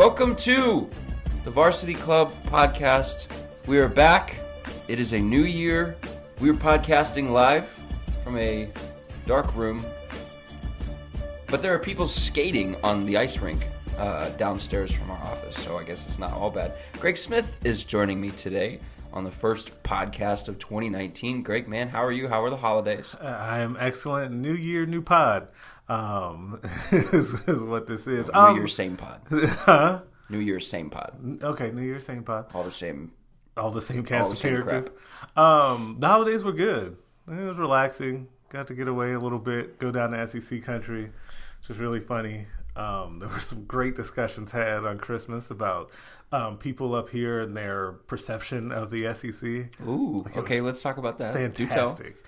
Welcome to the Varsity Club podcast. We are back. It is a new year. We are podcasting live from a dark room. But there are people skating on the ice rink uh, downstairs from our office, so I guess it's not all bad. Greg Smith is joining me today on the first podcast of 2019. Greg, man, how are you? How are the holidays? I am excellent. New year, new pod. Um, is, is what this is. New Um, Year's same pod. huh? New Year's same pod. Okay, New Year's same pod. All the same. All the same cast the of same characters. Um, the holidays were good. It was relaxing. Got to get away a little bit. Go down to SEC country, which was really funny. Um, there were some great discussions had on Christmas about um, people up here and their perception of the SEC. Ooh, okay, let's talk about that. Do tell. Fantastic.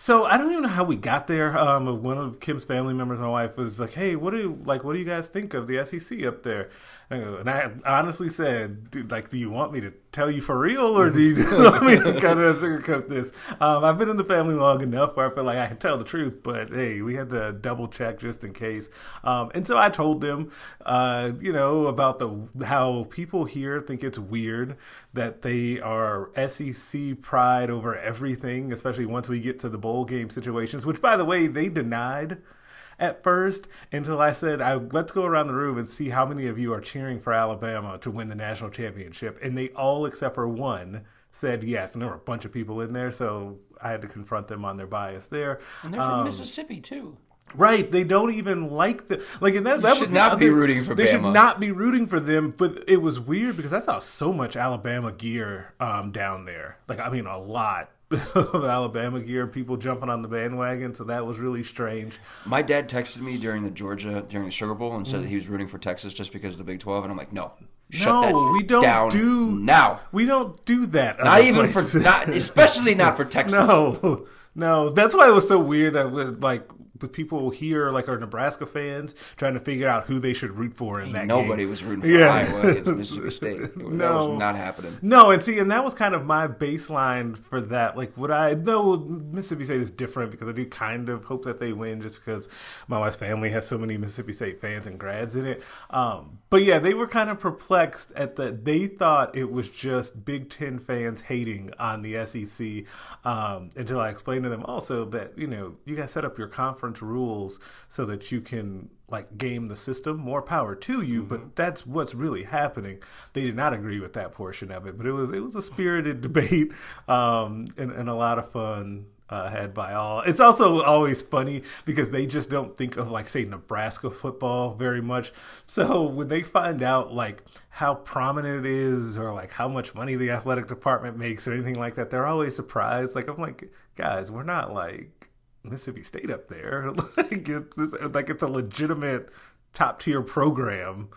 So I don't even know how we got there. Um, one of Kim's family members, my wife, was like, "Hey, what do you like? What do you guys think of the SEC up there?" And I, honestly said, Dude, "Like, do you want me to tell you for real, or do you want me kind of sugarcoat this?" Um, I've been in the family long enough where I feel like I can tell the truth, but hey, we had to double check just in case. Um, and so I told them, uh, you know, about the how people here think it's weird that they are SEC pride over everything, especially once we get to the bowl game situations, which, by the way, they denied at first until I said, I, let's go around the room and see how many of you are cheering for Alabama to win the national championship. And they all, except for one, said yes. And there were a bunch of people in there, so I had to confront them on their bias there. And they're from Um, Mississippi too. Right, they don't even like the like, and that, that should was not be other- rooting for They should not be rooting for them. But it was weird because I saw so much Alabama gear um, down there. Like, I mean, a lot of Alabama gear. People jumping on the bandwagon. So that was really strange. My dad texted me during the Georgia during the Sugar Bowl and Mm. said that he was rooting for Texas just because of the Big Twelve, and I'm like, no, shut no, that we don't down do now. We don't do that. Not even places. for not, especially not for Texas. No, no. That's why it was so weird that with like with people here, like our Nebraska fans, trying to figure out who they should root for in that game. Nobody game. was rooting for Yeah. Iowa against Mississippi State. That No. was not happening. No, and see, and that was kind of my baseline for that. Like, would I? No, Mississippi State is different because I do kind of hope that they win, just because my wife's family has so many Mississippi State fans and grads in it. Um, but yeah, they were kind of perplexed at that. They thought it was just Big Ten fans hating on the SEC um, until I explained to them also that you know you guys set up your conference rules so that you can like game the system more power to you but that's what's really happening they did not agree with that portion of it but it was it was a spirited debate um and, and a lot of fun uh, had by all. It's also always funny because they just don't think of like say Nebraska football very much. So when they find out like how prominent it is or like how much money the athletic department makes or anything like that, they're always surprised. Like I'm like, guys, we're not like Mississippi State up there. like it's like it's a legitimate top tier program.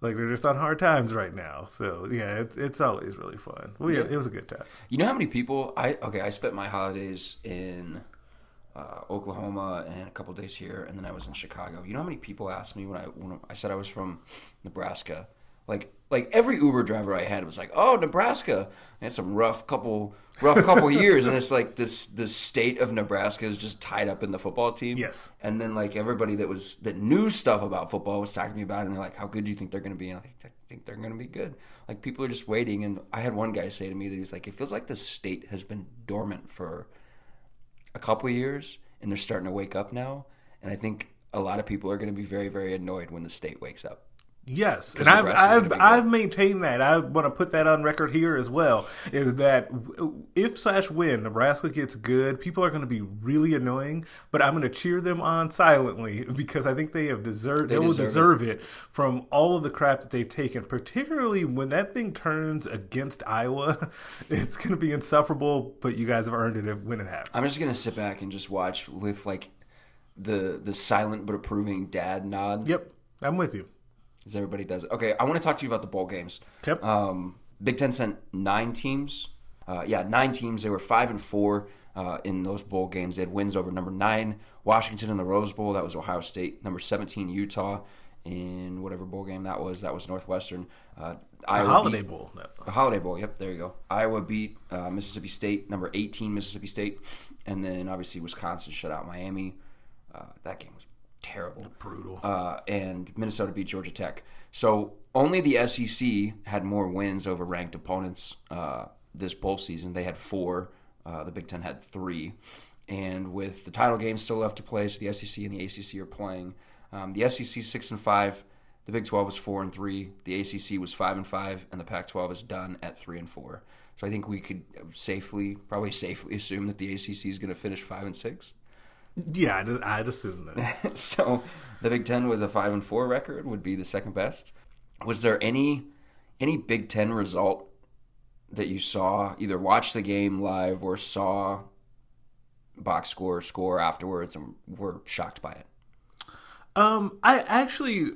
Like they're just on hard times right now. So yeah, it's it's always really fun. We, Yeah. It was a good time. You know how many people I okay? I spent my holidays in uh, Oklahoma and a couple days here, and then I was in Chicago. You know how many people asked me when I when I said I was from Nebraska? Like like every Uber driver I had was like, "Oh, Nebraska." I had some rough couple rough couple years, and it's like this the state of Nebraska is just tied up in the football team. Yes. And then like everybody that was that knew stuff about football was talking to me about it, and they're like, "How good do you think they're going to be?" And I think I think they're going to be good. Like people are just waiting, and I had one guy say to me that he's like, "It feels like the state has been dormant for a couple years, and they're starting to wake up now." And I think a lot of people are going to be very very annoyed when the state wakes up. Yes, and I've I've, I've maintained that. I want to put that on record here as well. Is that if slash when Nebraska gets good, people are going to be really annoying, but I'm going to cheer them on silently because I think they have deserved. They, will deserve deserve it. from all of the crap that they've taken. Particularly when that thing turns against Iowa, it's going to be insufferable. But you guys have earned it when it happens. I'm just going to sit back and just watch with like the the silent but approving dad nod. Yep, I'm with you. As everybody does. Okay, I want to talk to you about the bowl games. Yep. Um, Big Ten sent nine teams. Uh, yeah, nine teams. They were five and four uh, in those bowl games. They had wins over number nine Washington in the Rose Bowl. That was Ohio State. Number seventeen Utah in whatever bowl game that was. That was Northwestern. Uh, Iowa Holiday beat- Bowl. A Holiday Bowl. Yep, there you go. Iowa beat uh, Mississippi State, number 18 Mississippi State, and then obviously Wisconsin shut out Miami. Uh, that game terrible, Brutal. uh, and Minnesota beat Georgia Tech. So only the SEC had more wins over ranked opponents uh, this bowl season. They had four. Uh, the Big Ten had three. And with the title game still left to play, so the SEC and the ACC are playing. Um, the SEC six and five. The Big Twelve was four and three. The ACC was five and five, and the Pac-12 is done at three and four. So I think we could safely, probably safely, assume that the ACC is going to finish five and six. Yeah, I'd, I'd assume that. so the Big Ten with a five and four record would be the second best. Was there any any Big Ten result that you saw, either watched the game live or saw box score score afterwards and were shocked by it? Um, I actually,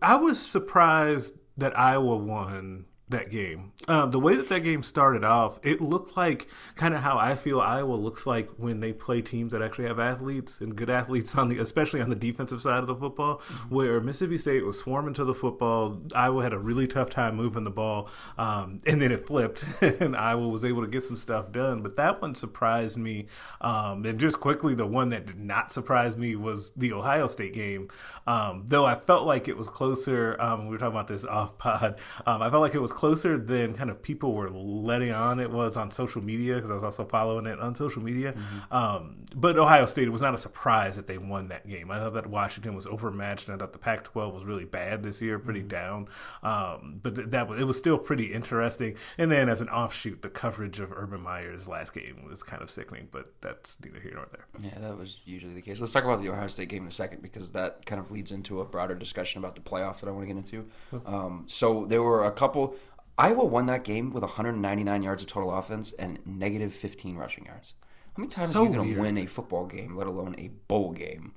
I was surprised that Iowa won that game. Um, the way that that game started off, it looked like kind of how I feel Iowa looks like when they play teams that actually have athletes and good athletes on the, especially on the defensive side of the football, where Mississippi State was swarming to the football. Iowa had a really tough time moving the ball, um, and then it flipped, and Iowa was able to get some stuff done. But that one surprised me. Um, and just quickly, the one that did not surprise me was the Ohio State game. Um, though I felt like it was closer. Um, we were talking about this off pod. Um, I felt like it was closer than kind of people were letting on it was on social media because I was also following it on social media. Um, but Ohio State, it was not a surprise that they won that game. I thought that Washington was overmatched, and I thought the Pac-12 was really bad this year, pretty down. Um, but th- that was, it was still pretty interesting. And then as an offshoot, the coverage of Urban Meyer's last game was kind of sickening. But that's neither here nor there. Yeah, that was usually the case. Let's talk about the Ohio State game in a second because that kind of leads into a broader discussion about the playoff that I want to get into. Um, so there were a couple. Iowa won that game with 199 yards of total offense and negative 15 rushing yards. How many times So are you going to win a football game, let alone a bowl game,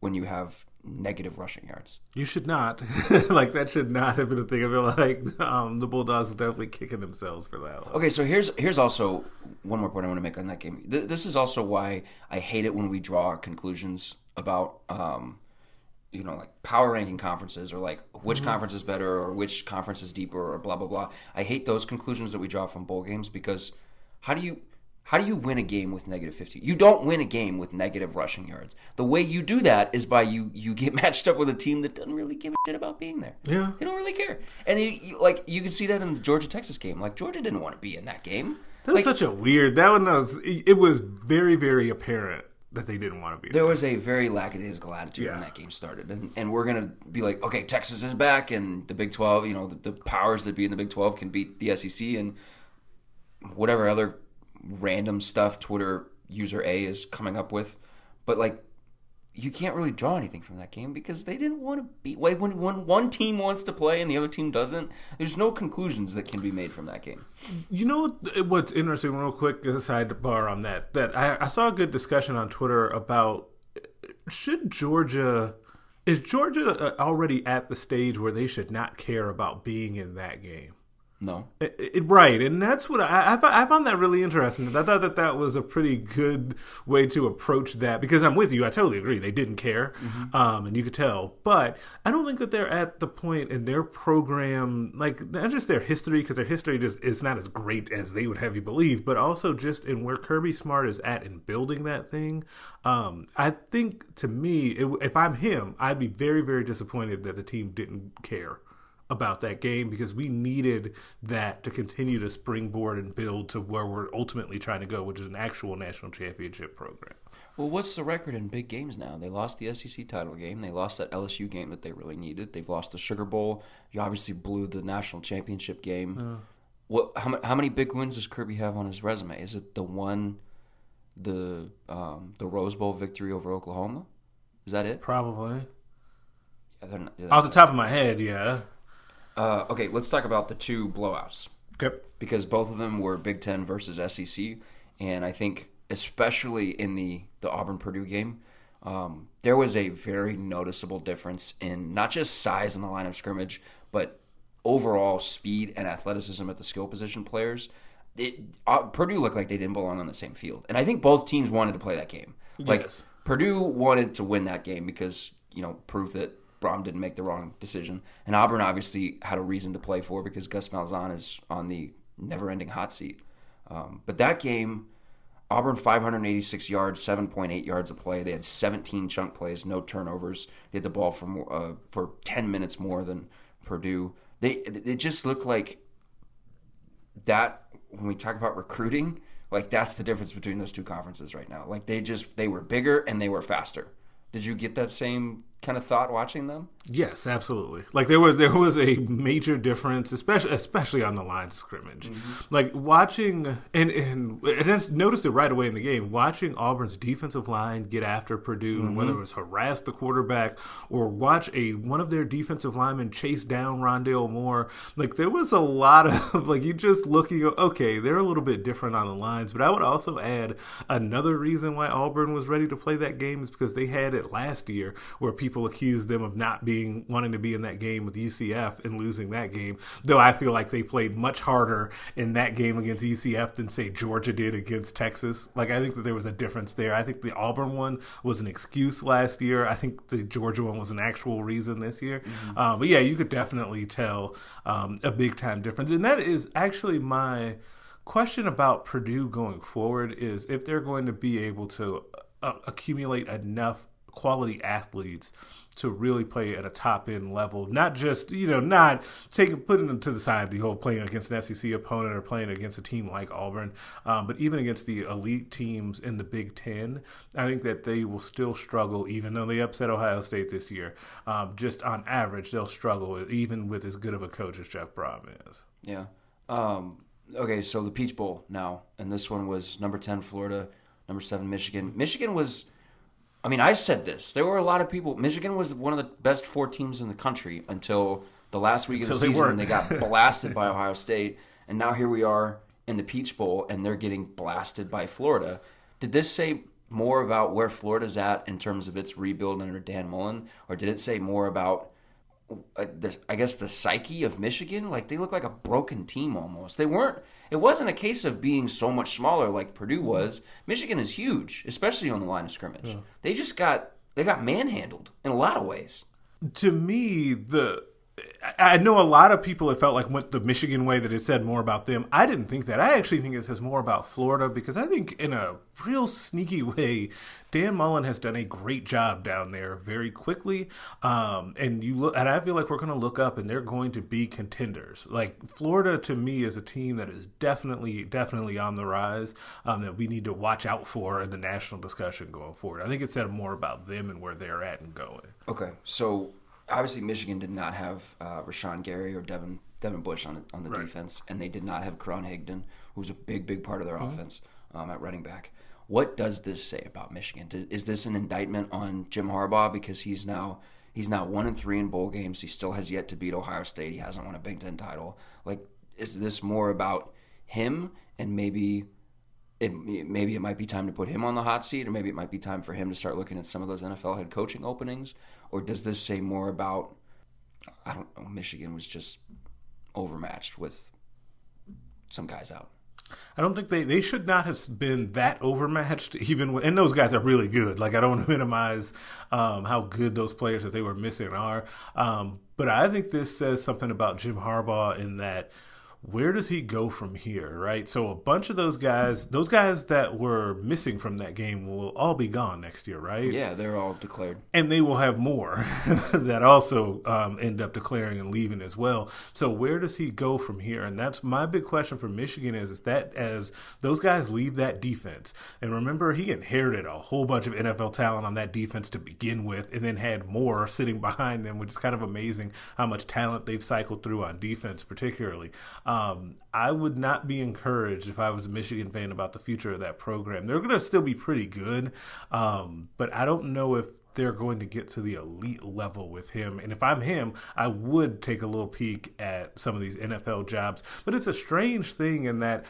when you have negative rushing yards? You should not. like that should not have been a thing. I feel like um, the Bulldogs are definitely kicking themselves for that. One. Okay, so here's here's also one more point I want to make on that game. Th- this is also why I hate it when we draw conclusions about, um, you know, like power ranking conferences or like which mm-hmm. conference is better or which conference is deeper or blah blah blah. I hate those conclusions that we draw from bowl games because how do you how do you win a game with negative 50? You don't win a game with negative rushing yards. The way you do that is by you you get matched up with a team that doesn't really give a shit about being there. Yeah. They don't really care. And you, you, like you can see that in the Georgia Texas game. Like Georgia didn't want to be in that game. That was Like, such a weird. That one was. It was very, very apparent that they didn't want to be there there. was a very lackadaisical attitude when that game started, and and we're gonna be like, okay, Texas is back, and the Big Twelve, you know, the, the powers that be in the Big Twelve can beat the SEC and whatever other random stuff Twitter user A is coming up with, but like. You can't really draw anything from that game because they didn't want to be. Like when when one team wants to play and the other team doesn't, there's no conclusions that can be made from that game. You know what's interesting, real quick, as a sidebar on that, that I, I saw a good discussion on Twitter about should Georgia is Georgia uh, already at the stage where they should not care about being in that game? No, It, it- right, and that's what I, I, I found that really interesting. I thought that that was a pretty good way to approach that because I'm with you. I totally agree. They didn't care, um, and you could tell. But I don't think that they're at the point in their program, like not just their history, because their history just is not as great as they would have you believe, but also just in where Kirby Smart is at in building that thing. Um, I think to me, it, if I'm him, I'd be very, very disappointed that the team didn't care about that game because we needed that to continue to springboard and build to where we're ultimately trying to go, which is an actual national championship program. Well, what's the record in big games now? They lost the SEC title game. They lost that LSU game that they really needed. They've lost the Sugar Bowl. You obviously blew the national championship game. What? How, how many big wins does Kirby have on his resume? Is it the one, the um, the Rose Bowl victory over Oklahoma? Is that it? Probably. Yeah, they're not- yeah, Off the top of my head, yeah. Uh, okay, let's talk about the two blowouts. Okay. because both of them were Big Ten versus SEC, and I think especially in the the Auburn Purdue game, Um, there was a very noticeable difference in not just size in the line of scrimmage, but overall speed and athleticism at the skill position players. It, uh, Purdue looked like they didn't belong on the same field, and I think both teams wanted to play that game. Like Purdue wanted to win that game because you know prove that Brohm didn't make the wrong decision, and Auburn obviously had a reason to play for because Gus Malzahn is on the never-ending hot seat. Um, but that game, Auburn 586 yards, 7.8 yards of play. They had 17 chunk plays, no turnovers. They had the ball for uh, for 10 minutes more than Purdue. They it just looked like that when we talk about recruiting, like that's the difference between those two conferences right now. Like they just they were bigger and they were faster. Did you get that same kind of thought watching them? Yes, absolutely. Like there was there was a major difference, especially especially on the line scrimmage. Mm-hmm. Like watching and and, and I noticed it right away in the game. Watching Auburn's defensive line get after Purdue, and whether it was harass the quarterback or watch a one of their defensive linemen chase down Rondale Moore. Like there was a lot of like you just looking. Okay, they're a little bit different on the lines, but I would also add another reason why Auburn was ready to play that game is because they had it last year where people accused them of not being wanting to be in that game with UCF and losing that game. Though I feel like they played much harder in that game against UCF than say Georgia did against Texas. Like I think that there was a difference there. I think the Auburn one was an excuse last year. I think the Georgia one was an actual reason this year. Uh, but yeah, you could definitely tell um, a big time difference, and that is actually my question about Purdue going forward is if they're going to be able to uh, accumulate enough quality athletes to really play at a top end level, not just you know not taking putting them to the side the whole playing against an SEC opponent or playing against a team like Auburn, um, but even against the elite teams in the Big Ten, I think that they will still struggle even though they upset Ohio State this year. Um, just on average, they'll struggle even with as good of a coach as Jeff Brohm is. Yeah. Um, okay, so the Peach Bowl now, and this one was number ten Florida, number seven Michigan. Michigan was, I mean, I said this. There were a lot of people. Michigan was one of the best four teams in the country until the last week of the Until they season when they got blasted by Ohio State, and now here we are in the Peach Bowl, and they're getting blasted by Florida. Did this say more about where Florida's at in terms of its rebuild under Dan Mullen, or did it say more about uh, I guess the psyche of Michigan. Like they look like a broken team almost. They weren't. It wasn't a case of being so much smaller like Purdue was. Michigan is huge, especially on the line of scrimmage. They just got they got manhandled in a lot of ways. to me, the I know a lot of people have felt like went the Michigan way that it said more about them. I didn't think that. I actually think it says more about Florida because I think in a real sneaky way, Dan Mullen has done a great job down there very quickly. Um, and you look, and I feel like we're going to look up and they're going to be contenders. Like Florida to me is a team that is definitely, definitely on the rise. Um, that we need to watch out for in the national discussion going forward. I think it said more about them and where they're at and going. Okay, so obviously Michigan did not have uh, Rashan Gary or Devin Devin Bush on on the defense, and they did not have Karan Higdon, who was a big big part of their offense um, at running back. What does this say about Michigan? Is this an indictment on Jim Harbaugh because he's now he's now one and three in bowl games. He still has yet to beat Ohio State. He hasn't won a Big Ten title. Like, is this more about him and maybe? It, maybe it might be time to put him on the hot seat, or maybe it might be time for him to start looking at some of those NFL head coaching openings. Or does this say more about I don't know, Michigan was just overmatched with some guys out. I don't think they, they should not have been that overmatched, even when, and those guys are really good. Like, I don't want to minimize um, how good those players that they were missing are. Um, but I think this says something about Jim Harbaugh in that where does he go from here, right? So a bunch of those guys, those guys that were missing from that game will all be gone next year, right? Yeah, they're all declared. and they will have more that also um, end up declaring and leaving as well. So where does he go from here? And that's my big question for Michigan is, is that as those guys leave that defense, and remember he inherited a whole bunch of NFL talent on that defense to begin with, and then had more sitting behind them, which is kind of amazing how much talent they've cycled through on defense, particularly. Um, I would not be encouraged if I was a Michigan fan about the future of that program. They're going to still be pretty good, um, but I don't know if they're going to get to the elite level with him. And if I'm him, I would take a little peek at some of these NFL jobs. But it's a strange thing in that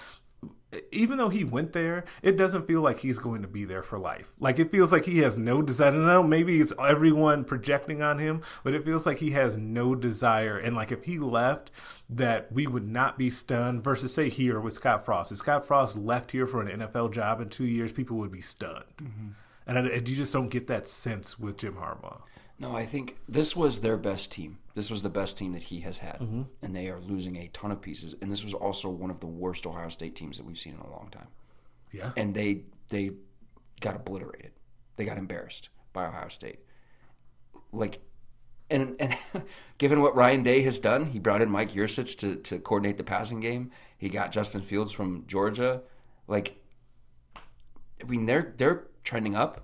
even though he went there, it doesn't feel like he's going to be there for life. Like it feels like he has no desire. No, maybe it's everyone projecting on him, but it feels like he has no desire. And like if he left, that we would not be stunned. Versus say here with Scott Frost, if Scott Frost left here for an NFL job in two years, people would be stunned. Mm-hmm. And, and you just don't get that sense with Jim Harbaugh. No, I think this was their best team. This was the best team that he has had, mm-hmm. and they are losing a ton of pieces. And this was also one of the worst Ohio State teams that we've seen in a long time. Yeah, and they they got obliterated. They got embarrassed by Ohio State. Like, and and given what Ryan Day has done, he brought in Mike Yurcich to to coordinate the passing game. He got Justin Fields from Georgia. Like, I mean, they're they're trending up.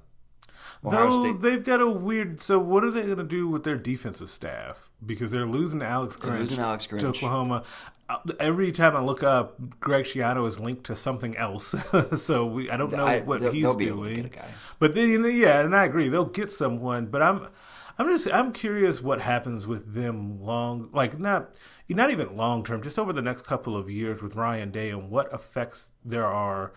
Ohio Though State. they've got a weird. So what are they going to do with their defensive staff? Because they're losing Alex Grinch, losing Alex Grinch. to Oklahoma. Uh, every time I look up, Greg Schiano is linked to something else. so we, I don't know I, what he's doing. But then, yeah, and I agree, they'll get someone. But I'm, I'm just, I'm curious what happens with them long, like not, not even long term, just over the next couple of years with Ryan Day and what effects there are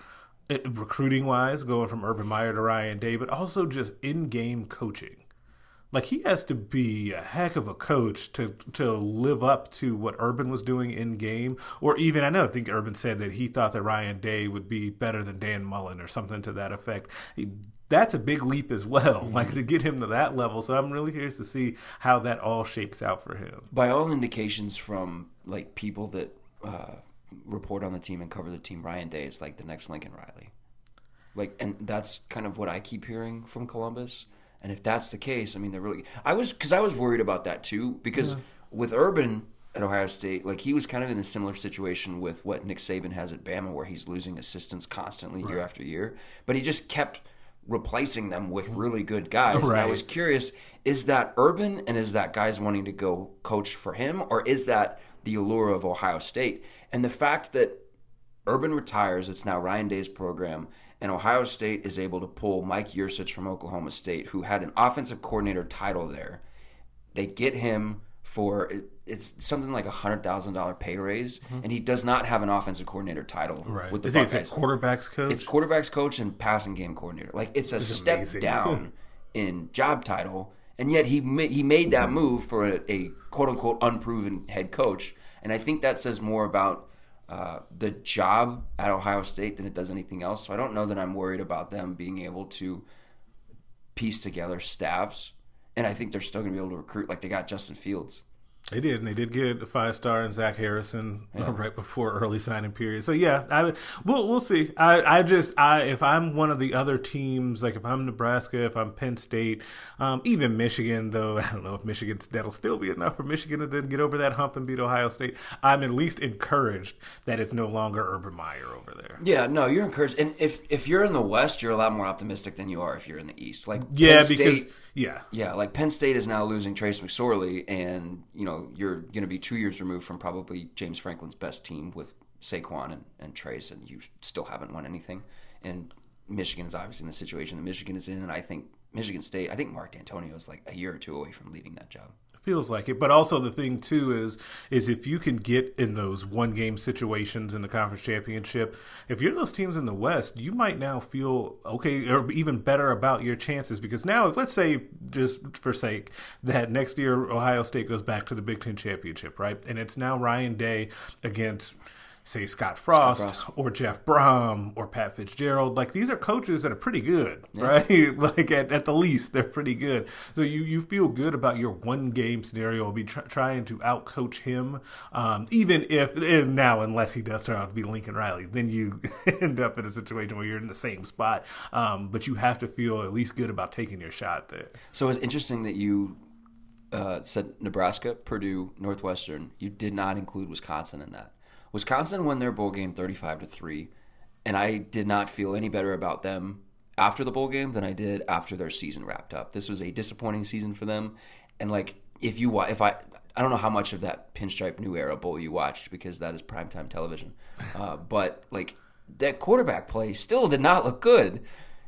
recruiting wise, going from Urban Meyer to Ryan Day, but also just in game coaching. Like he has to be a heck of a coach to to live up to what Urban was doing in game, or even I know I think Urban said that he thought that Ryan Day would be better than Dan Mullen or something to that effect. He, that's a big leap as well, like to get him to that level. So I'm really curious to see how that all shakes out for him. By all indications from like people that uh, report on the team and cover the team, Ryan Day is like the next Lincoln Riley. Like, and that's kind of what I keep hearing from Columbus. And if that's the case, I mean, they're really. I was because I was worried about that too because yeah. with Urban at Ohio State, like he was kind of in a similar situation with what Nick Saban has at Bama, where he's losing assistants constantly right. year after year, but he just kept replacing them with really good guys. Right. And I was curious: is that Urban, and is that guys wanting to go coach for him, or is that the allure of Ohio State? And the fact that Urban retires, it's now Ryan Day's program, and Ohio State is able to pull Mike Yurcich from Oklahoma State, who had an offensive coordinator title there. They get him for it's something like a hundred thousand dollar pay raise, mm-hmm. and he does not have an offensive coordinator title right. with the is Buckeyes. It's quarterbacks coach. It's quarterbacks coach and passing game coordinator. Like it's a it's step amazing. down in job title, and yet he ma- he made that move for a, a quote unquote unproven head coach and I think that says more about uh, the job at Ohio State than it does anything else. So I don't know that I'm worried about them being able to piece together staffs. And I think they're still going to be able to recruit like they got Justin Fields. They did, and they did get a five star and Zach Harrison yeah. right before early signing period. So yeah, I we'll we'll see. I I just I if I'm one of the other teams, like if I'm Nebraska, if I'm Penn State, um, even Michigan, though I don't know if Michigan that'll still be enough for Michigan to then get over that hump and beat Ohio State. I'm at least encouraged that it's no longer Urban Meyer over there. Yeah, no, you're encouraged, and if if you're in the West, you're a lot more optimistic than you are if you're in the East. Like yeah, Penn because State, yeah, yeah, like Penn State is now losing Trace McSorley, and you know you're going to be two years removed from probably James Franklin's best team with Saquon and, and Trace, and you still haven't won anything. And Michigan is obviously in the situation that Michigan is in, and I think Michigan State, I think Mark Dantonio is like a year or two away from leaving that job feels like it. But also the thing too is is if you can get in those one game situations in the conference championship, if you're those teams in the West, you might now feel okay or even better about your chances because now let's say just for sake that next year Ohio State goes back to the Big Ten championship, right? And it's now Ryan Day against say Scott Frost, Scott Frost, or Jeff Brohm or Pat Fitzgerald. Like these are coaches that are pretty good, yeah. right? like at, at the least, they're pretty good. So you, you feel good about your one game scenario of be tr- trying to outcoach him, um, even if now unless he does turn out to be Lincoln Riley, then you end up in a situation where you're in the same spot. Um, but you have to feel at least good about taking your shot there. So it's interesting that you uh, said Nebraska, Purdue, Northwestern. You did not include Wisconsin in that. Wisconsin won their bowl game 35 to 3, and I did not feel any better about them after the bowl game than I did after their season wrapped up. This was a disappointing season for them, and like if you watch, if I I don't know how much of that pinstripe new era bowl you watched because that is primetime television, uh, but like that quarterback play still did not look good.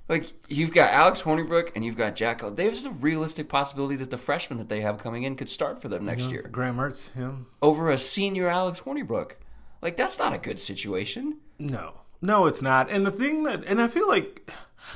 Like you've got Alex Hornibrook and you've got Jack Coan. There's a realistic possibility that the freshman that they have coming in could start for them next year. Graham Mertz, him over a senior Alex Hornibrook. Like that's not a good situation. No, No, it's not. And the thing that, and I feel like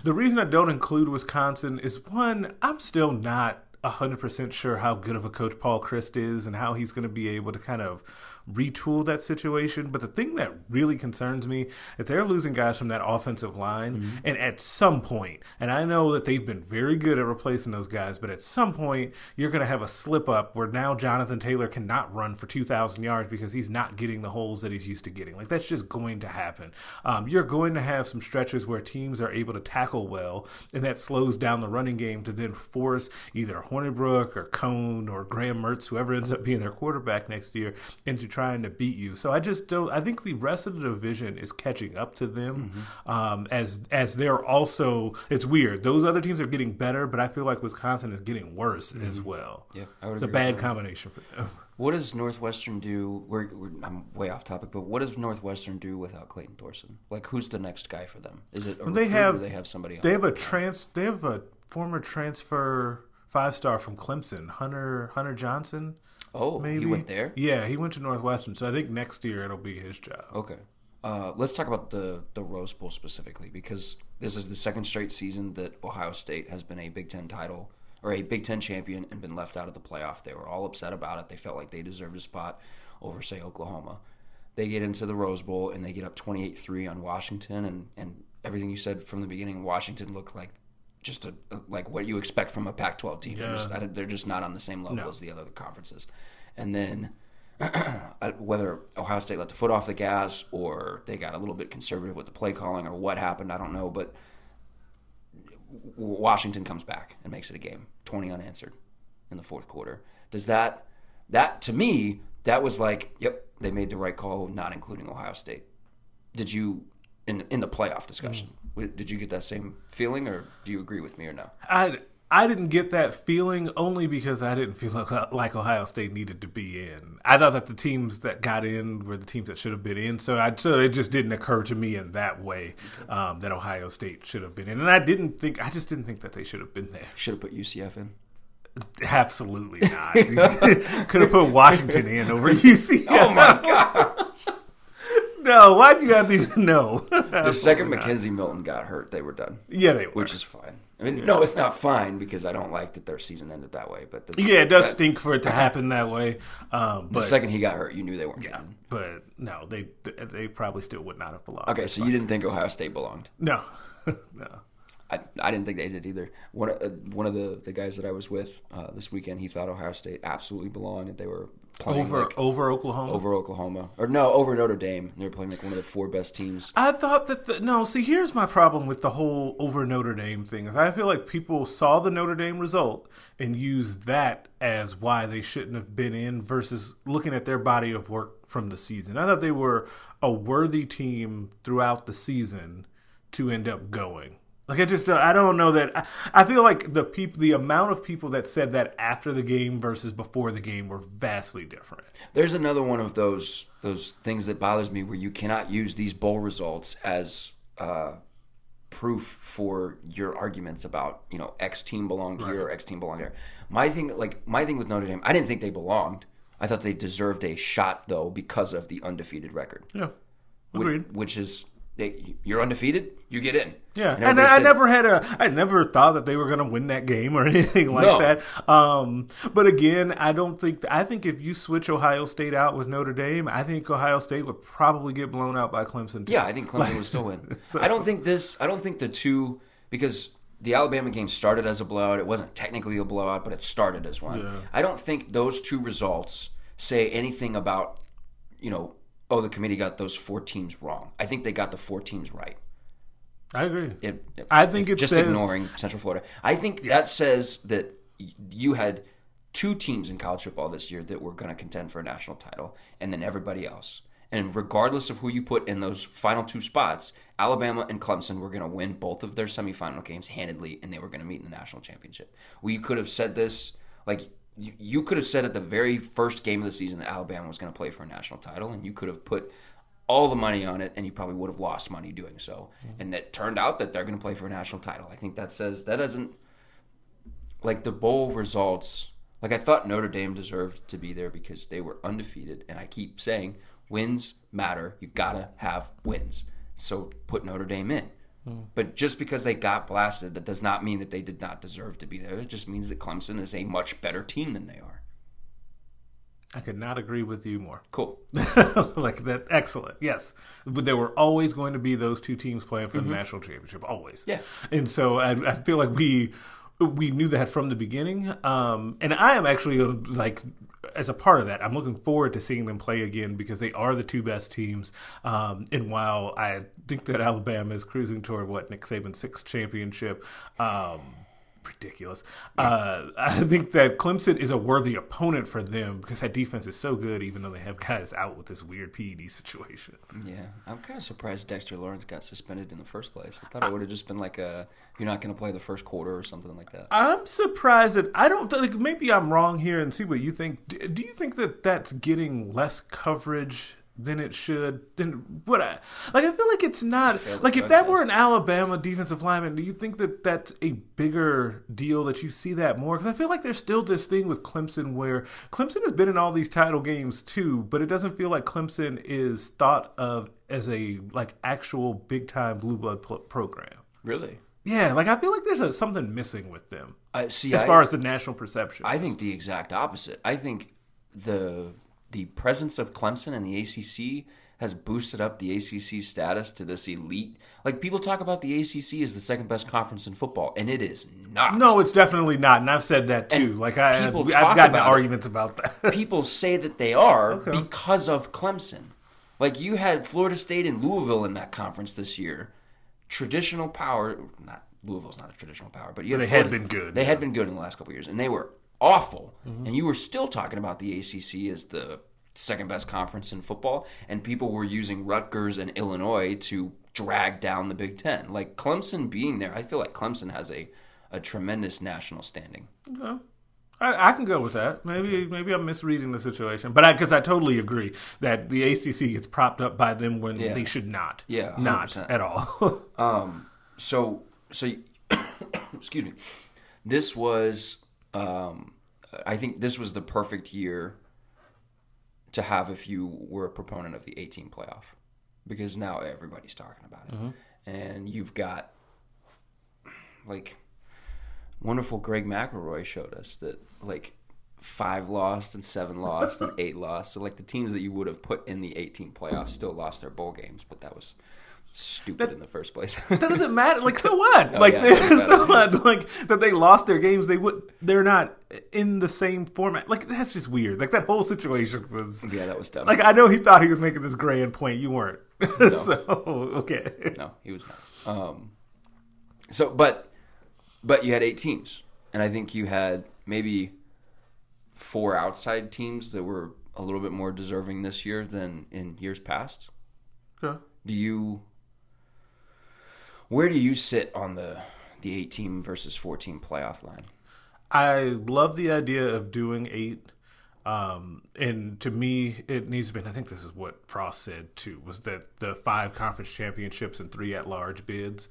the reason I don't include Wisconsin is one, I'm still not 100% sure how good of a coach Paul Chryst is and how he's going to be able to kind of retool that situation. But the thing that really concerns me is they're losing guys from that offensive line. Mm-hmm. And at some point, and I know that they've been very good at replacing those guys, but at some point, you're going to have a slip up where now Jonathan Taylor cannot run for 2,000 yards because he's not getting the holes that he's used to getting. Like, that's just going to happen. Um, you're going to have some stretches where teams are able to tackle well, and that slows down the running game to then force either Hornibrook or Coan or Graham Mertz, whoever ends up being their quarterback next year, into trying to beat you. So I just don't. I think the rest of the division is catching up to them. Mm-hmm. Um, as as they're also, it's weird. Those other teams are getting better, but I feel like Wisconsin is getting worse mm-hmm. as well. Yeah, it's a bad combination for them. What does Northwestern do? We're, we're, I'm way off topic, but what does Northwestern do without Clayton Thorson? Like, who's the next guy for them? Is it they have? they have somebody? They have a trans. They have a former transfer five star from Clemson, Hunter Hunter Johnson. Oh, maybe he went there. Yeah, he went to Northwestern. So I think next year it'll be his job. Okay. Uh, let's talk about the the Rose Bowl specifically because this is the second straight season that Ohio State has been a Big Ten title or a Big Ten champion and been left out of the playoff. They were all upset about it. They felt like they deserved a spot over, say, Oklahoma. They get into the Rose Bowl and they get up 28 3 on Washington. And, and everything you said from the beginning, Washington looked like just a, a, like what you expect from a Pac-12 team. Yeah. They're, just, they're, just, not on the same level no. as the other conferences. And then whether Ohio State let the foot off the gas or they got a little bit conservative with the play calling or what happened, I don't know. But Washington comes back and makes it a game, 20 unanswered in the fourth quarter. Does that that to me that was like, yep, they made the right call, not including Ohio State. Did you in in the playoff discussion? Mm. Did you get that same feeling, or do you agree with me or no? I I didn't get that feeling only because I didn't feel like, like Ohio State needed to be in. I thought that the teams that got in were the teams that should have been in, so I so it just didn't occur to me in that way um, that Ohio State should have been in, and I didn't think I just didn't think that they should have been there. Should have put UCF in. Absolutely not. Could have put Washington in over UCF. Oh my god. No, why'd you have to even know? the second McKenzie Milton got hurt, they were done. Yeah, they were. Which is fine. I mean, no, it's not fine because I don't like that their season ended that way. But the, yeah, it does that, stink for it to happen that way. Um, but, the second he got hurt, you knew they weren't. Yeah, but no, they they probably still would not have belonged. Okay, so you didn't think Ohio State belonged? No, no. I, I didn't think they did either. One uh, one of the, the guys that I was with uh, this weekend, he thought Ohio State absolutely belonged, and they were playing over like, over Oklahoma, over Oklahoma, or no, over Notre Dame. They were playing like one of the four best teams. I thought that the, no. See, here's my problem with the whole over Notre Dame thing is I feel like people saw the Notre Dame result and used that as why they shouldn't have been in versus looking at their body of work from the season. I thought they were a worthy team throughout the season to end up going. Like I just I don't know that I, I feel like the people the amount of people that said that after the game versus before the game were vastly different. There's another one of those those things that bothers me where you cannot use these bowl results as uh, proof for your arguments about you know X team belonged right. here or X team belonged there. My thing like my thing with Notre Dame, I didn't think they belonged. I thought they deserved a shot though because of the undefeated record. Yeah. Agreed. Which, which is you're undefeated, you get in. Yeah, and, and I, said, I, never had a, I never thought that they were going to win that game or anything like no. that. Um, but again, I don't think, I think if you switch Ohio State out with Notre Dame, I think Ohio State would probably get blown out by Clemson. Too. Yeah, I think Clemson like, would still win. so. I don't think this, I don't think the two, because the Alabama game started as a blowout. It wasn't technically a blowout, but it started as one. Yeah. I don't think those two results say anything about, you know, oh, the committee got those four teams wrong. I think they got the four teams right. I agree. It, it, I think it's just says, ignoring Central Florida. I think yes. that says that you had two teams in college football this year that were going to contend for a national title, and then everybody else. And regardless of who you put in those final two spots, Alabama and Clemson were going to win both of their semifinal games handedly, and they were going to meet in the national championship. We could have said this like you, could have said at the very first game of the season that Alabama was going to play for a national title, and you could have put all the money on it, and you probably would have lost money doing so. Mm-hmm. And it turned out that they're going to play for a national title. I think that says that doesn't like the bowl results. Like I thought Notre Dame deserved to be there because they were undefeated, and I keep saying wins matter. You gotta have wins. so put Notre Dame in. Hmm. But just because they got blasted, that does not mean that they did not deserve to be there. It just means that Clemson is a much better team than they are. I could not agree with you more. Cool. like that, excellent. Yes, but there were always going to be those two teams playing for the mm-hmm. national championship, always. Yeah. and so I, I feel like we we knew that from the beginning. Um, and I am actually uh, like as a part of that, I'm looking forward to seeing them play again because they are the two best teams. Um, and while I think that Alabama is cruising toward what Nick Saban's sixth championship. Um, ridiculous. Uh, I think that Clemson is a worthy opponent for them because that defense is so good, even though they have guys out with this weird PED situation. Yeah, I'm kind of surprised Dexter Lawrence got suspended in the first place. I thought it would have just been like a you're not going to play the first quarter or something like that. I'm surprised that I don't like. Maybe I'm wrong here, and see what you think. Do, do you think that that's getting less coverage? Than it should. Then what? I, like I feel like it's not. Like if that were an Alabama defensive lineman, do you think that that's a bigger deal that you see that more? Because I feel like there's still this thing with Clemson where Clemson has been in all these title games too, but it doesn't feel like Clemson is thought of as a like actual big time blue blood pl- program. Really? Yeah, like I feel like there's a, something missing with them I see. as I, far as the national perception. I think the exact opposite. I think the the presence of Clemson and the ACC has boosted up the ACC status to this elite. Like people talk about the ACC as the second best conference in football, and it is not. no, it's definitely not, and I've said that too. And like I, I've gotten about it. arguments about that. people say that they are because of Clemson. Like you had Florida State and Louisville in that conference this year. Traditional power, not Louisville's not a traditional power, but you had they had been good, They yeah. had been good in the last couple of years, and they were awful. And you were still talking about the ACC as the second best conference in football, and people were using Rutgers and Illinois to drag down the Big Ten. Like Clemson being there, I feel like Clemson has a a tremendous national standing. I, I can go with that. Maybe maybe I'm misreading the situation, but because I, totally agree that the ACC gets propped up by them when Yeah. they should not. Yeah, not 100%. at all. Um, so so excuse me. This was um, I think this was the perfect year to have if you were a proponent of the 18 playoff because now everybody's talking about it. And you've got like wonderful Greg McElroy showed us that like five lost and seven lost and eight lost. So like the teams that you would have put in the 18 playoffs still lost their bowl games, but that was stupid in the first place. that doesn't matter. Like so what? like yeah, so what? Like that they lost their games. They would. They're not in the same format. Like that's just weird. Like that whole situation was. yeah, that was dumb. Like I know he thought he was making this grand point. You weren't. so okay. no, he was not. Um, so, but but you had eight teams, and I think you had maybe four outside teams that were a little bit more deserving this year than in years past. Okay. Do you? Where do you sit on the the eight team versus 14 playoff line? I love the idea of doing eight. Um, and to me, it needs to be. I think this is what Frost said too. Was that the five conference championships and three at large bids?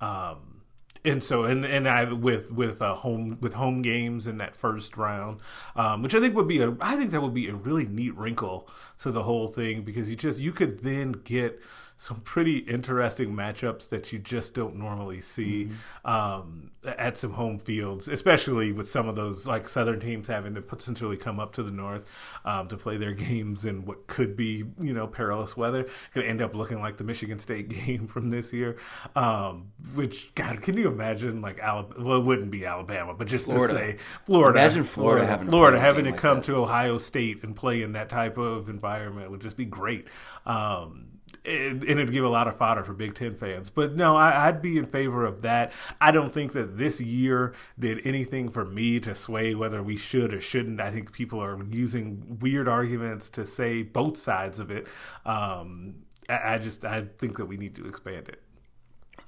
Um, and so, and and I with with uh, home with home games in that first round, um, which I think would be a. I think that would be a really neat wrinkle to the whole thing because you just you could then get some pretty interesting matchups that you just don't normally see um, at some home fields, especially with some of those like Southern teams having to potentially come up to the North um, to play their games in what could be you know perilous weather. Could end up looking like the Michigan State game from this year, um, which God, can you imagine like Alabama? Well, it wouldn't be Alabama, but just Florida. to say Florida. Imagine Florida having Florida having to like come that. to Ohio State and play in that type of environment would just be great. Um, and, it'd give a lot of fodder for Big Ten fans. But no, I, I'd be in favor of that. I don't think that this year did anything for me to sway whether we should or shouldn't. I think people are using weird arguments to say both sides of it. Um, I, I just I think that we need to expand it.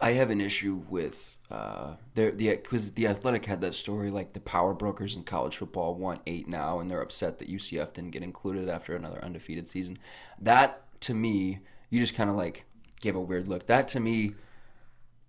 I have an issue with uh, the because the Athletic had that story like the power brokers in college football want eight now, and they're upset that UCF didn't get included after another undefeated season. That to me, you just kind of like gave a weird look. That to me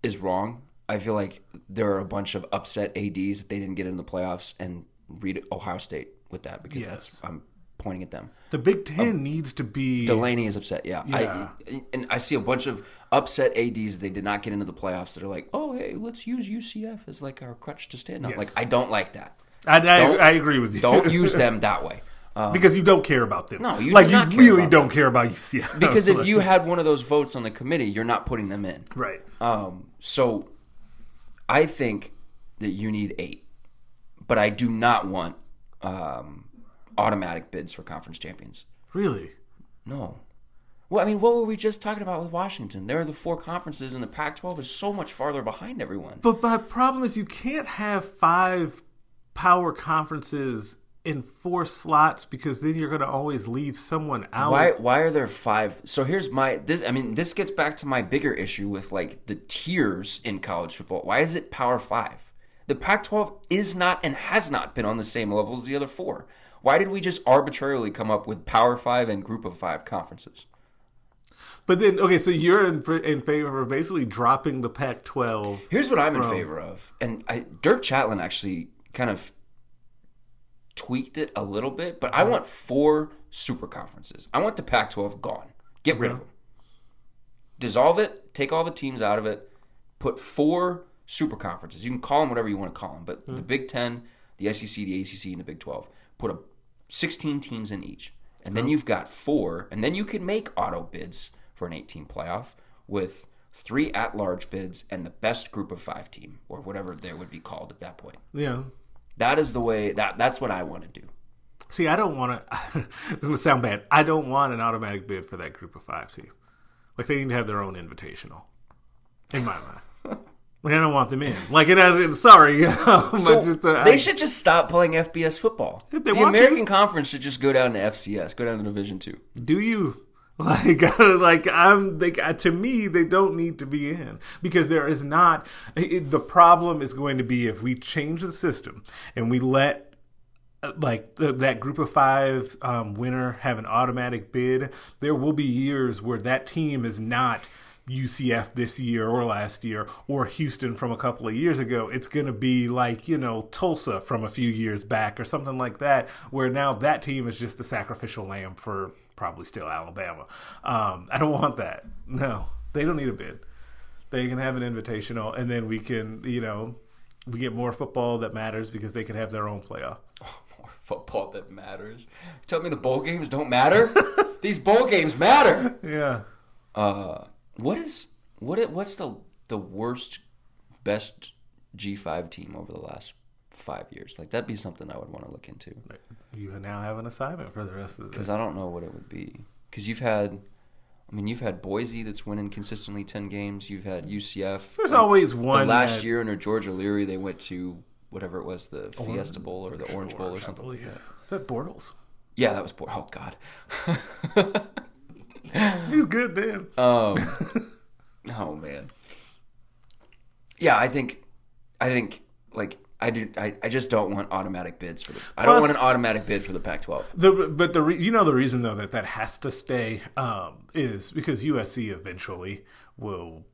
is wrong. I feel like there are a bunch of upset ads that they didn't get in the playoffs, and read Ohio State with that because that's I'm pointing at them. The Big Ten um, needs to be Delaney is upset. Yeah, Yeah. I, and I see a bunch of upset ads that they did not get into the playoffs that are like, oh hey, let's use UCF as like our crutch to stand on. Yes. Like I don't like that. I, I, I agree with you. Don't use them that way. Uh, because you don't care about them. No, you like you really don't care about UCF. because if you had one of those votes on the committee, you're not putting them in. right, Um, so I think that you need eight, but I do not want um, automatic bids for conference champions. really, No. Well, I mean, what were we just talking about with Washington? There are the four conferences, and the Pac-12 is so much farther behind everyone. But my problem is you can't have five power conferences in four slots because then you're going to always leave someone out. Why? Why are there five? So here's my this. I mean, this gets back to my bigger issue with like the tiers in college football. Why is it Power Five? The Pac-12 is not and has not been on the same level as the other four. Why did we just arbitrarily come up with Power Five and Group of Five conferences? But then, okay, so you're in in favor of basically dropping the Pac-12. Here's what I'm in favor of, and I, Dirk Chatelain actually kind of tweaked it a little bit, but I mm-hmm. want four super conferences. I want the Pac-12 gone. Get rid of them. Dissolve it. Take all the teams out of it. Put four super conferences. You can call them whatever you want to call them, but the mm-hmm. Big Ten, the SEC, the ACC, and the Big 12. Put a 16 teams in each, and then mm-hmm. you've got four, and then you can make auto bids for an 18 playoff with three at-large bids and the best group of five team, or whatever they would be called at that point. Yeah. That is the way. That that's what I want to do. See, I don't want to. this is gonna sound bad. I don't want an automatic bid for that group of five team. Like they need to have their own invitational. In my mind, like I don't want them in. Like, and I, sorry, um, So just, uh, they I- should just stop playing FBS football. The want to. American Conference should just go down to FCS, go down to Division Two. do you like like i'm they to me they don't need to be in because there is not it, the problem is going to be if we change the system and we let uh, like th- that group of five um, winner have an automatic bid there will be years where that team is not UCF this year or last year or Houston from a couple of years ago. It's going to be like, you know, Tulsa from a few years back or something like that, where now that team is just the sacrificial lamb for probably still Alabama. Um, I don't want that. No, they don't need a bid. They can have an invitational and then we can, you know, we get more football that matters because they can have their own playoff. More football that matters. Tell me the bowl games don't matter. These bowl games matter. Yeah. Uh, what is what? What's the the worst, best G five team over the last five years? Like that'd be something I would want to look into You now have an assignment for the rest of the because I don't know what it would be. Because you've had. I mean, you've had Boise that's winning consistently ten games. You've had UCF. There's always one The last that- year under George O'Leary, they went to whatever it was, the Fiesta Bowl or the Orange Bowl or something like that. Is that Bortles? Yeah, that was poor. Oh God. He's good then. Um, oh man. Yeah, I think, I think like I do. I, I just don't want automatic bids for the. I don't want an automatic bid for the Pac-12. The but the re, you know the reason though that that has to stay um, is because USC eventually will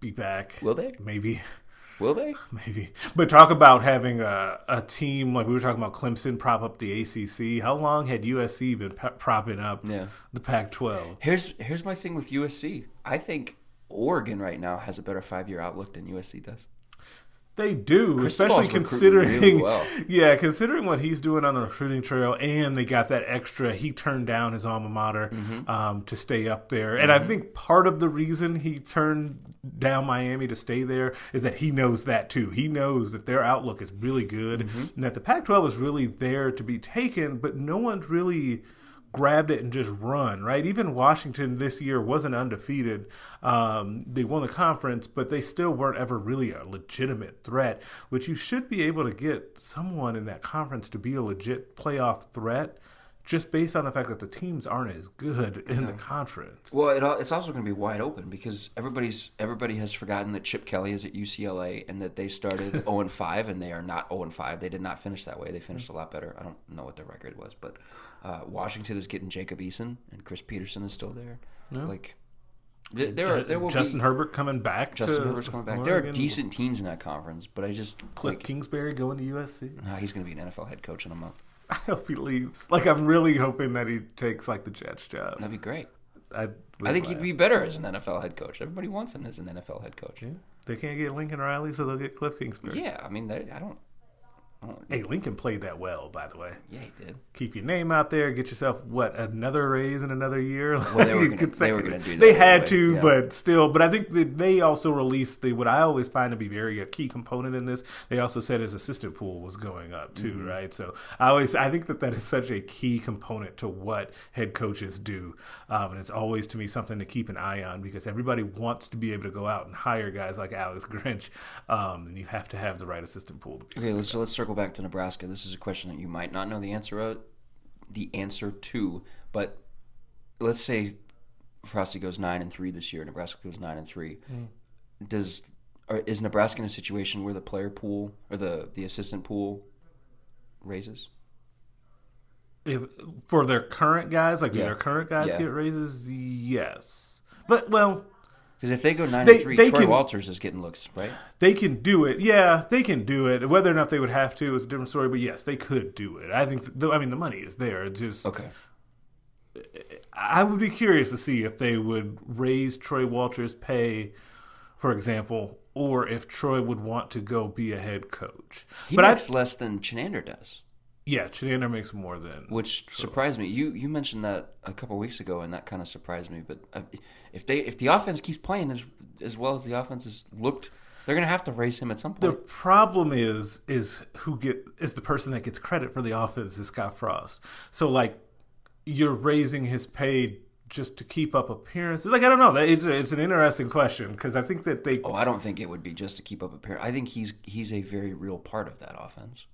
be back. Will they? Maybe, Will they? maybe. But talk about having a, a team like we were talking about Clemson prop up the ACC. How long had USC been p- propping up Yeah. the Pac-12? Here's here's my thing with USC. I think Oregon right now has a better five-year outlook than USC does. They do, especially considering, really well. yeah, considering what he's doing on the recruiting trail, and they got that extra. He turned down his alma mater Mm-hmm. um, to stay up there, and I think part of the reason he turned down Miami to stay there is that he knows that too. He knows that their outlook is really good, Mm-hmm. and that the Pac-12 is really there to be taken, but no one's really grabbed it and just run, right? Even Washington this year wasn't undefeated. Um, they won the conference, but they still weren't ever really a legitimate threat, which you should be able to get someone in that conference to be a legit playoff threat just based on the fact that the teams aren't as good in the conference. Well, it, it's also going to be wide open because everybody's everybody has forgotten that Chip Kelly is at UCLA and that they started 0 and 5 and they are not 0 and 5. They did not finish that way. They finished a lot better. I don't know what their record was, but uh, Washington is getting Jacob Eason and Chris Petersen is still there. Like there, are, there will Justin be Herbert coming back. Justin Herbert's coming back. There are decent teams in that conference, but I just Cliff like Kingsbury going to USC. nah, he's going to be an NFL head coach in a month. I hope he leaves. Like I'm really hoping that he takes like the Jets job. That'd be great. I, I think he'd be better as an NFL head coach. Everybody wants him as an NFL head coach. Yeah. They can't get Lincoln Riley, so they'll get Cliff Kingsbury. Yeah, I mean, they, I don't. Hey, Lincoln played that well, by the way. Yeah, he did. Keep your name out there. Get yourself what another raise in another year. Well, they were Like, gonna- they were gonna do that They had anyway, to, yeah. but still. But I think that they also released the what I always find to be very a key component in this. They also said his assistant pool was going up too, Mm-hmm. right? So I always I think that that is such a key component to what head coaches do, um, and it's always to me something to keep an eye on because everybody wants to be able to go out and hire guys like Alex Grinch, um, and you have to have the right assistant pool. To Okay, let's so let's circle back to Nebraska. This is a question that you might not know the answer of, the answer to, but let's say Frosty goes nine and three this year. Nebraska goes nine and three. Hmm. Does or is Nebraska in a situation where the player pool or the the assistant pool raises? If, for their current guys, like do their current guys Yeah. get raises? Yes, but well, Because if they go nine they, three, they Troy can- Walters is getting looks, right? they can do it. Yeah, they can do it. Whether or not they would have to is a different story. But yes, they could do it. I think. The, I mean, the money is there. It's just Okay. I would be curious to see if they would raise Troy Walters' pay, for example, or if Troy would want to go be a head coach. He but makes I, less than Chinander does, yeah, Chinander makes more than which surprised me. You you mentioned that a couple weeks ago, and that kind of surprised me. But uh, if they if the offense keeps playing as as well as the offense has looked, they're going to have to raise him at some point. The problem is is who get is the person that gets credit for the offense is Scott Frost. So like you're raising his pay just to keep up appearances. Like I don't know. That it's it's an interesting question because I think that they oh, I don't think it would be just to keep up appearance. I think he's he's a very real part of that offense,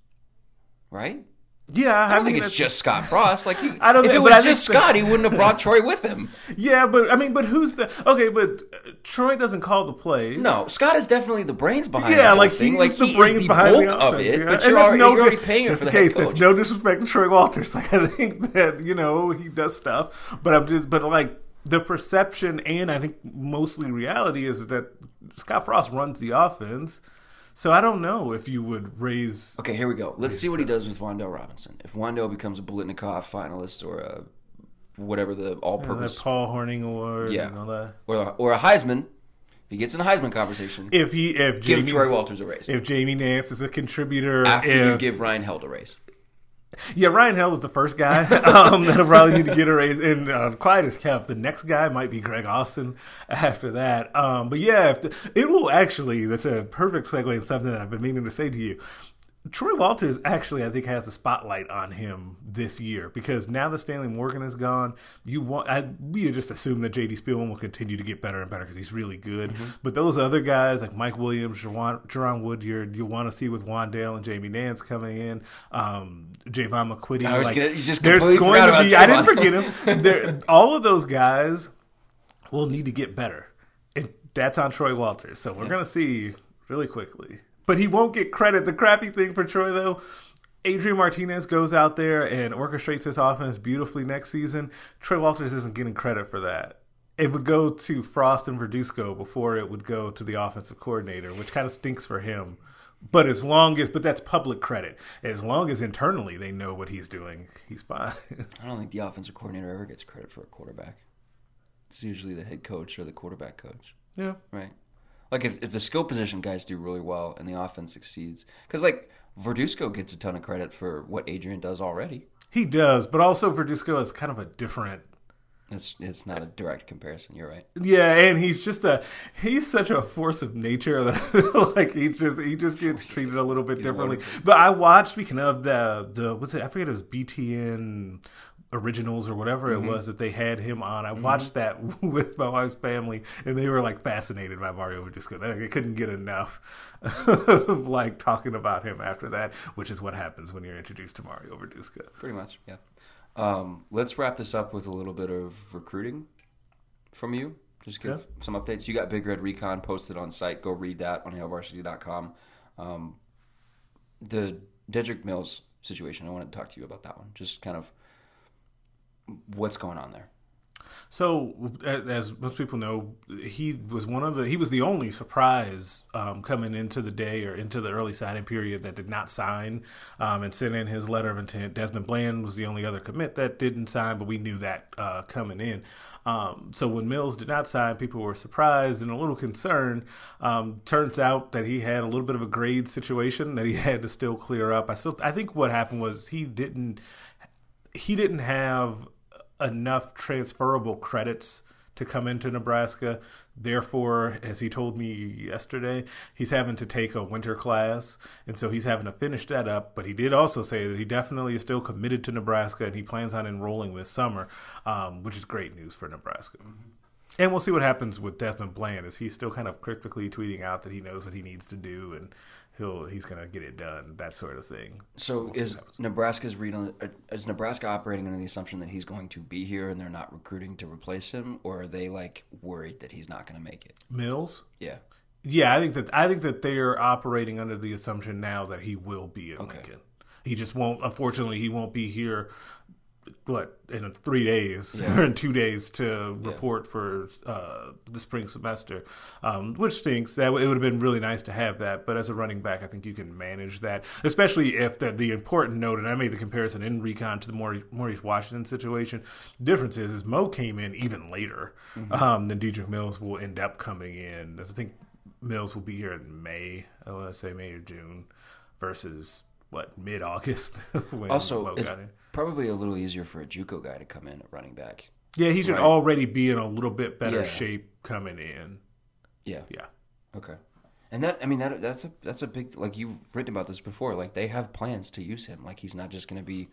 right? Yeah. I don't think it's just Scott Frost. Like he, I don't if think- it was just Scott, he wouldn't have brought Troy with him. yeah, but I mean, but who's the okay? But uh, Troy doesn't call the plays. No, Scott is definitely the brains behind. Yeah, like he's like the he brains the behind bulk the of it, yeah. but you're already, no you're already paying him just for the case, coach. no disrespect to Troy Walters. Like I think that you know he does stuff, but I'm just but like the perception and I think mostly reality is that Scott Frost runs the offense. So I don't know if you would raise. Okay, here we go. Let's see what he does with Wan'Dale Robinson. If Wan'Dale becomes a Biletnikoff finalist or a whatever the all-purpose uh, Paul Hornung Award, Yeah. and all that. or a, or a Heisman, if he gets in a Heisman conversation, If he, if give Jamie, Troy Walters a raise. if Jamie Nance is a contributor, After if, you give Ryan Held a raise. Yeah, Ryan Held is the first guy um, that'll probably need to get a raise. And uh, quiet as kept, the next guy might be Greg Austin after that. Um, but yeah, the, it will actually, that's a perfect segue into something that I've been meaning to say to you. Troy Walters actually, I think, has a spotlight on him this year because now that Stanley Morgan is gone, you want I, we just assume that JD Spielman will continue to get better and better because he's really good. But those other guys like Mike Williams, Jaron, Jaron Woodyard, you want to see with Wan'Dale and Jamie Nance coming in, um, Jaevon McQuitty. I was like, gonna- just there's going to be. I didn't forget him. There, all of those guys will need to get better. And that's on Troy Walters. So we're going to see really quickly. But he won't get credit. The crappy thing for Troy, though, Adrian Martinez goes out there and orchestrates this offense beautifully next season. Troy Walters isn't getting credit for that. It would go to Frost and Verduzco before it would go to the offensive coordinator, which kind of stinks for him. But as long as, but that's public credit. As long as internally they know what he's doing, he's fine. I don't think the offensive coordinator ever gets credit for a quarterback. It's usually the head coach or the quarterback coach, yeah. right? Like if, if the skill position guys do really well and the offense succeeds, because like Verduzco gets a ton of credit for what Adrian does already. He does, but also Verduzco is kind of a different. It's it's not a direct comparison. You're right. Yeah, and he's just a he's such a force of nature that like he just he just gets treated a little bit differently. But I watched speaking of the the what's it? I forget it was BTN originals or whatever it was that they had him on. I watched that with my wife's family, and they were like fascinated by Mario Verduzco. They couldn't get enough of like talking about him after that, which is what happens when you're introduced to Mario Verduzco. Pretty much, yeah. Um, let's wrap this up with a little bit of recruiting from you. Just give some updates. You got Big Red Recon posted on site. Go read that on hailvarsity.com. Um, the Dedrick Mills situation, I wanted to talk to you about that one. Just kind of what's going on there. So, as most people know, he was one of the he was the only surprise um, coming into the day or into the early signing period that did not sign um, and sent in his letter of intent. Desmond Bland was the only other commit that didn't sign, but we knew that uh, coming in. Um, so when Mills did not sign, people were surprised and a little concerned. Um, turns out that he had a little bit of a grade situation that he had to still clear up. I still I think what happened was he didn't he didn't have enough transferable credits to come into Nebraska. Therefore, as he told me yesterday, he's having to take a winter class, and so he's having to finish that up. But he did also say that he definitely is still committed to Nebraska, and he plans on enrolling this summer, um, which is great news for Nebraska. Mm-hmm. And we'll see what happens with Desmond Bland. Is he still kind of cryptically tweeting out that he knows what he needs to do and he'll he's gonna get it done, that sort of thing. So, we'll is Nebraska's read on uh, is Nebraska operating under the assumption that he's going to be here and they're not recruiting to replace him, or are they like worried that he's not going to make it? Mills, yeah, yeah, I think that I think that they are operating under the assumption now that he will be in okay. Lincoln. He just won't. Unfortunately, he won't be here what in three days yeah. or in two days to report yeah. for uh, the spring semester, um, which stinks. That it would have been really nice to have that, but as a running back, I think you can manage that, especially if the, the important note. And I made the comparison in recon to the Maurice Washington situation. Difference is, is Mo came in even later mm-hmm. um, than Dedrick Mills will end up coming in. I think Mills will be here in May. I want to say May or June versus what mid August. also, it's probably a little easier for a JUCO guy to come in at running back. Yeah, he should right? already be in a little bit better yeah. shape coming in. Yeah. Yeah. Okay. And that I mean that that's a that's a big like you've written about this before. Like they have plans to use him. Like he's not just going to be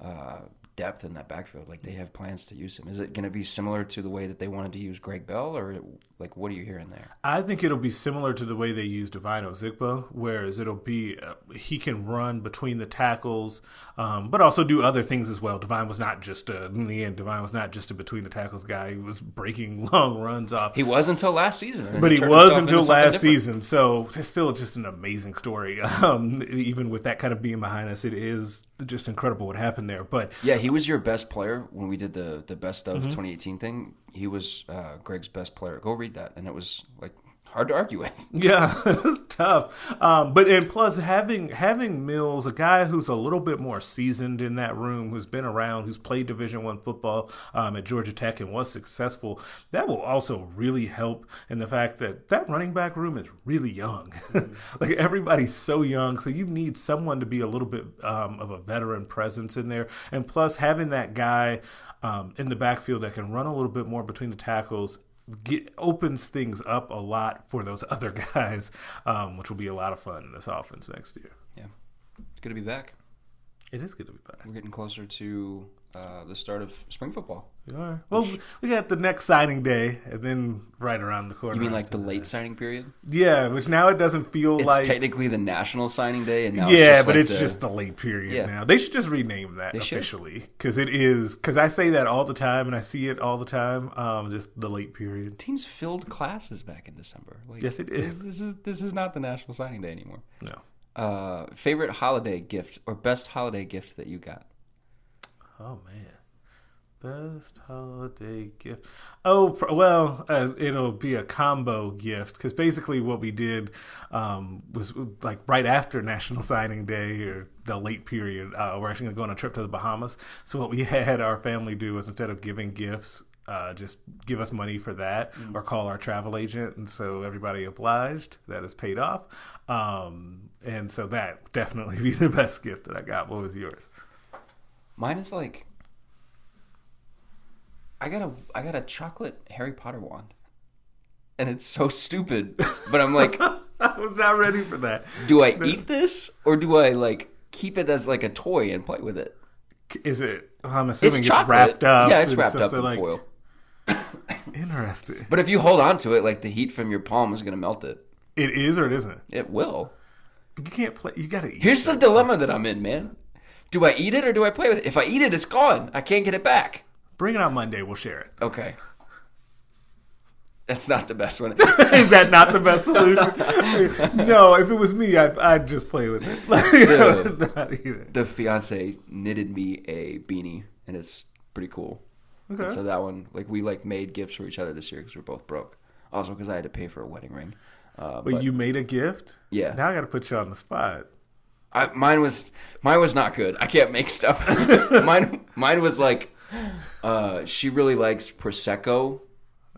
uh, depth in that backfield. Like they have plans to use him. Is it going to be similar to the way that they wanted to use Greg Bell, or like what are you hearing there? I think it'll be similar to the way they used Devine Ozigbo, whereas it'll be uh, he can run between the tackles, um, but also do other things as well. Devine was not just a in the end. Devine was not just a between the tackles guy. He was breaking long runs off. He was until last season, but he, he was until last season. So it's still just an amazing story. Um, even with that kind of being behind us, it is just incredible what happened there. But yeah, he was your best player when we did the the best of mm-hmm. 2018 thing. He was uh, Greg's best player. Go read that, and it was like hard to argue with. Yeah, it's tough. Um, but and plus having having Mills, a guy who's a little bit more seasoned in that room, who's been around, who's played Division One football um, at Georgia Tech and was successful, that will also really help in the fact that that running back room is really young. Mm-hmm. like everybody's so young, so you need someone to be a little bit um, of a veteran presence in there, and plus having that guy um, in the backfield that can run a little bit more between the tackles get, opens things up a lot for those other guys, um, which will be a lot of fun in this offense next year. Yeah, it's good to be back. It is good to be back. We're getting closer to uh, the start of spring football. We are. Well, which, we got the next signing day, and then right around the corner. You mean like the late signing period? Yeah, which now it doesn't feel it's like technically the national signing day, and now yeah, it's but like it's the, just the late period yeah. now. They should just rename that they officially because it is because I say that all the time and I see it all the time. Um, just the late period. Teams filled classes back in December. Like, yes, it is. This is this is not the national signing day anymore. No. Uh, favorite holiday gift or best holiday gift that you got? Oh man. Best holiday gift. Oh, well, uh, it'll be a combo gift because basically what we did um, was like right after National Signing Day or the late period, uh, we're actually going to go on a trip to the Bahamas. So what we had our family do was instead of giving gifts, uh, just give us money for that mm. or call our travel agent. And so everybody obliged. That is paid off. Um, and so that definitely be the best gift that I got. What was yours? Mine is like I got a I got a chocolate Harry Potter wand, and it's so stupid. But I'm like, I was not ready for that. Do I eat this or do I like keep it as like a toy and play with it? Is it? Well, I'm assuming it's, it's, wrapped up. Yeah, it's wrapped stuff, up so in like, foil. Interesting. But if you hold on to it, like the heat from your palm is going to melt it. It is or it isn't. It will. You can't play. You got to eat. Here's the dilemma that I'm in, man. Do I eat it or do I play with it? If I eat it, it's gone. I can't get it back. Bring it on Monday. We'll share it. Okay. That's not the best one. Is that not the best solution? no, if it was me, I'd, I'd just play with it. the, the fiance knitted me a beanie, and it's pretty cool. And Okay. so that one, like we like made gifts for each other this year because we're both broke. Also because I had to pay for a wedding ring. Uh, But, you made a gift. Yeah. Now I got to put you on the spot. I, mine was mine was not good. I can't make stuff. mine mine was like, uh, she really likes prosecco.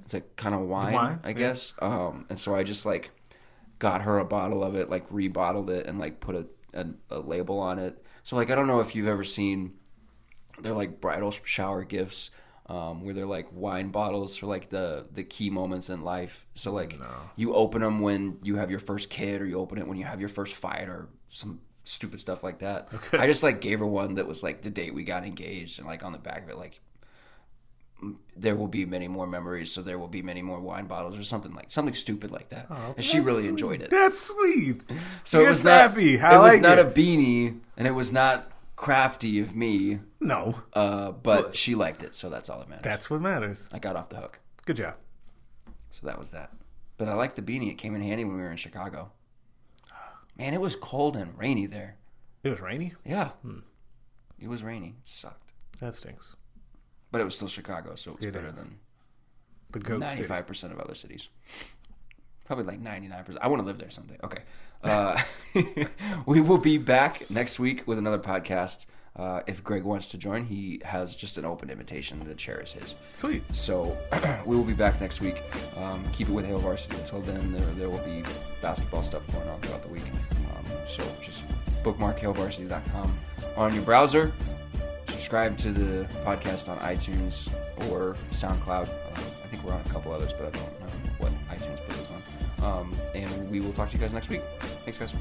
It's a kind of wine, Wine, I yeah. guess. Um, and so I just like got her a bottle of it, like rebottled it, and like put a, a, a label on it. So like I don't know if you've ever seen, they're like bridal shower gifts. Um, where they're like wine bottles for like the the key moments in life. So like you open them when you have your first kid, or you open it when you have your first fight, or some stupid stuff like that. Okay. I just like gave her one that was like the date we got engaged, and like on the back of it, like there will be many more memories, so there will be many more wine bottles, or something like something stupid like that. and she really sweet. enjoyed it. That's sweet. So You're it was sappy. not. I it was like not it. a beanie, and it was not crafty of me. No, Uh, but she liked it, so that's all that matters. that's what matters. I got off the hook, Good job. so that was that. But I liked the beanie; it came in handy when we were in Chicago. Man, it was cold and rainy there. It was rainy. Yeah, it was rainy. It sucked, That stinks. but it was still Chicago, so it was It better is. than The goat city. ninety-five percent of other cities. Probably like ninety-nine percent. I want to live there someday. Okay, uh, we will be back next week with another podcast. Uh, if Greg wants to join, he has just an open invitation. The chair is his. Sweet. So we will be back next week. Um, keep it with Hail Varsity. Until then, there, there will be basketball stuff going on throughout the week. Um, so just bookmark hailvarsity.com on your browser. Subscribe to the podcast on iTunes or SoundCloud. Um, I think we're on a couple others, but I don't know what iTunes put us on. Um, and we will talk to you guys next week. Thanks, guys.